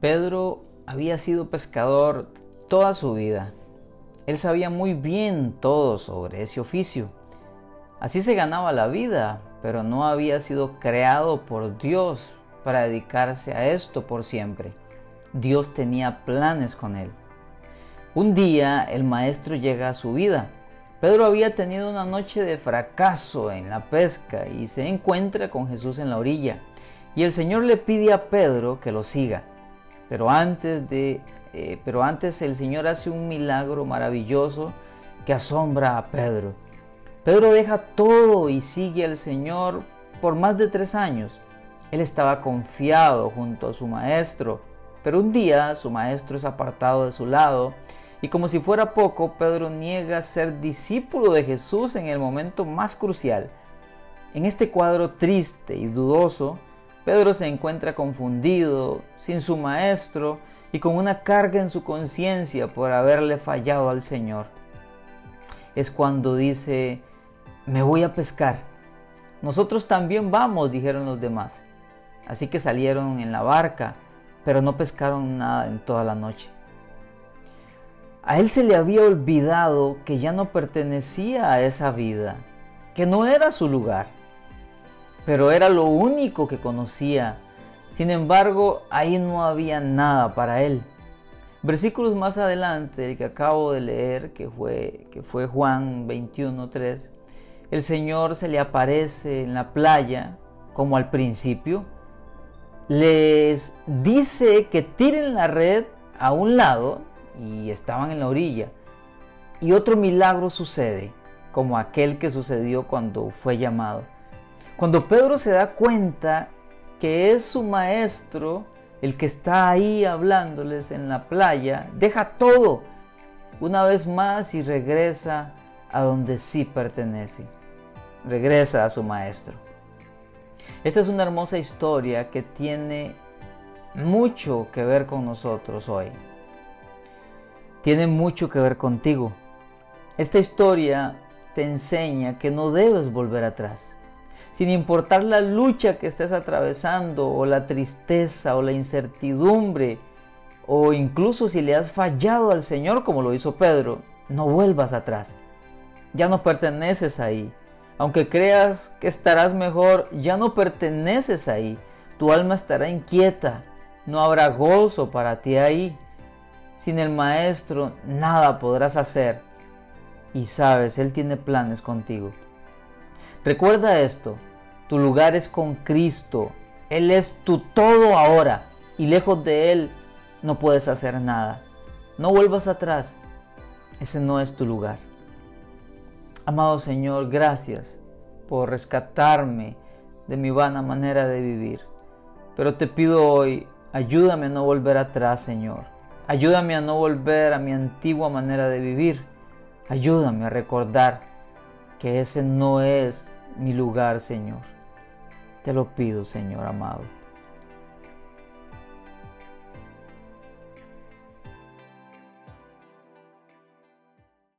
Pedro había sido pescador toda su vida. Él sabía muy bien todo sobre ese oficio. Así se ganaba la vida, pero no había sido creado por Dios para dedicarse a esto por siempre. Dios tenía planes con él. Un día el maestro llega a su vida. Pedro había tenido una noche de fracaso en la pesca y se encuentra con Jesús en la orilla. Y el Señor le pide a Pedro que lo siga. Pero antes de eh, pero antes el Señor hace un milagro maravilloso que asombra a Pedro. Pedro deja todo y sigue al Señor por más de tres años. Él estaba confiado junto a su maestro, pero un día su maestro es apartado de su lado y como si fuera poco, Pedro niega ser discípulo de Jesús en el momento más crucial. En este cuadro triste y dudoso, Pedro se encuentra confundido, sin su maestro y con una carga en su conciencia por haberle fallado al Señor. Es cuando dice, me voy a pescar. Nosotros también vamos, dijeron los demás. Así que salieron en la barca, pero no pescaron nada en toda la noche. A él se le había olvidado que ya no pertenecía a esa vida, que no era su lugar, pero era lo único que conocía sin embargo, ahí no había nada para él. Versículos más adelante, el que acabo de leer, que fue, que fue Juan 21.3, el Señor se le aparece en la playa, como al principio, les dice que tiren la red a un lado y estaban en la orilla. Y otro milagro sucede, como aquel que sucedió cuando fue llamado. Cuando Pedro se da cuenta que es su maestro el que está ahí hablándoles en la playa, deja todo una vez más y regresa a donde sí pertenece. Regresa a su maestro. Esta es una hermosa historia que tiene mucho que ver con nosotros hoy. Tiene mucho que ver contigo. Esta historia te enseña que no debes volver atrás sin importar la lucha que estés atravesando o la tristeza o la incertidumbre o incluso si le has fallado al Señor como lo hizo Pedro, no vuelvas atrás. Ya no perteneces ahí. Aunque creas que estarás mejor, ya no perteneces ahí. Tu alma estará inquieta. No habrá gozo para ti ahí. Sin el Maestro nada podrás hacer. Y sabes, Él tiene planes contigo. Recuerda esto, tu lugar es con Cristo. Él es tu todo ahora y lejos de Él no puedes hacer nada. No vuelvas atrás. Ese no es tu lugar. Amado Señor, gracias por rescatarme de mi vana manera de vivir. Pero te pido hoy, ayúdame a no volver atrás, Señor. Ayúdame a no volver a mi antigua manera de vivir. Ayúdame a recordar que ese no es mi lugar, Señor. Te lo pido, Señor amado.